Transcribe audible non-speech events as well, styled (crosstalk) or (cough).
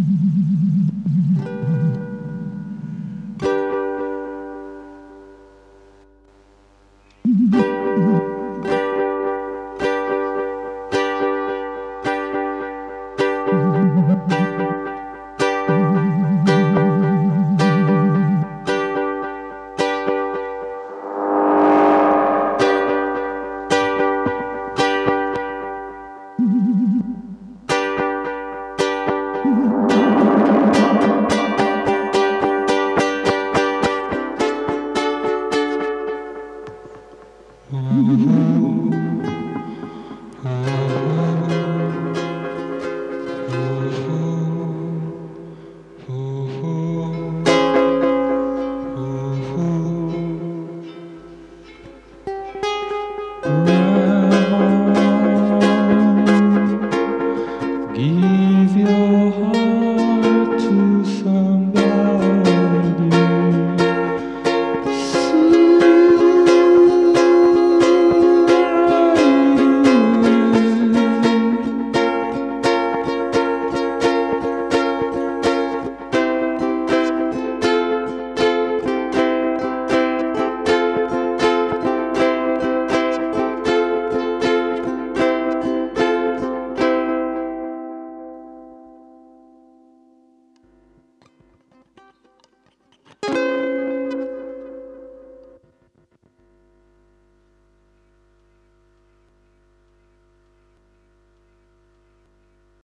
Mm-hmm. (laughs)